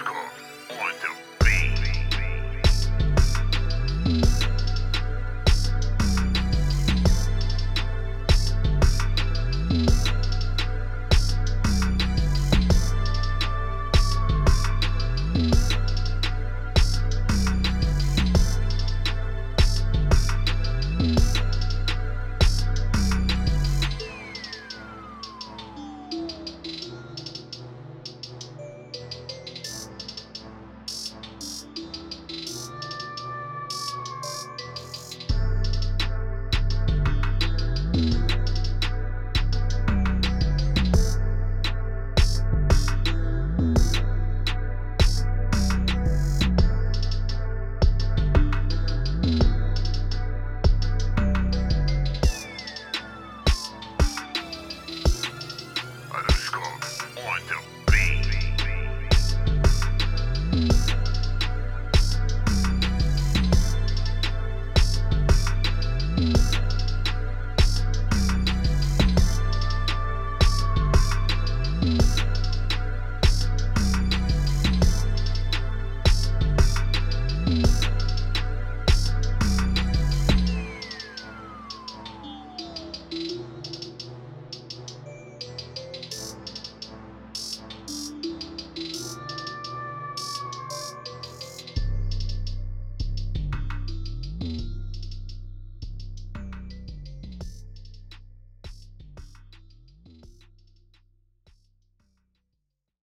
しか超えてる。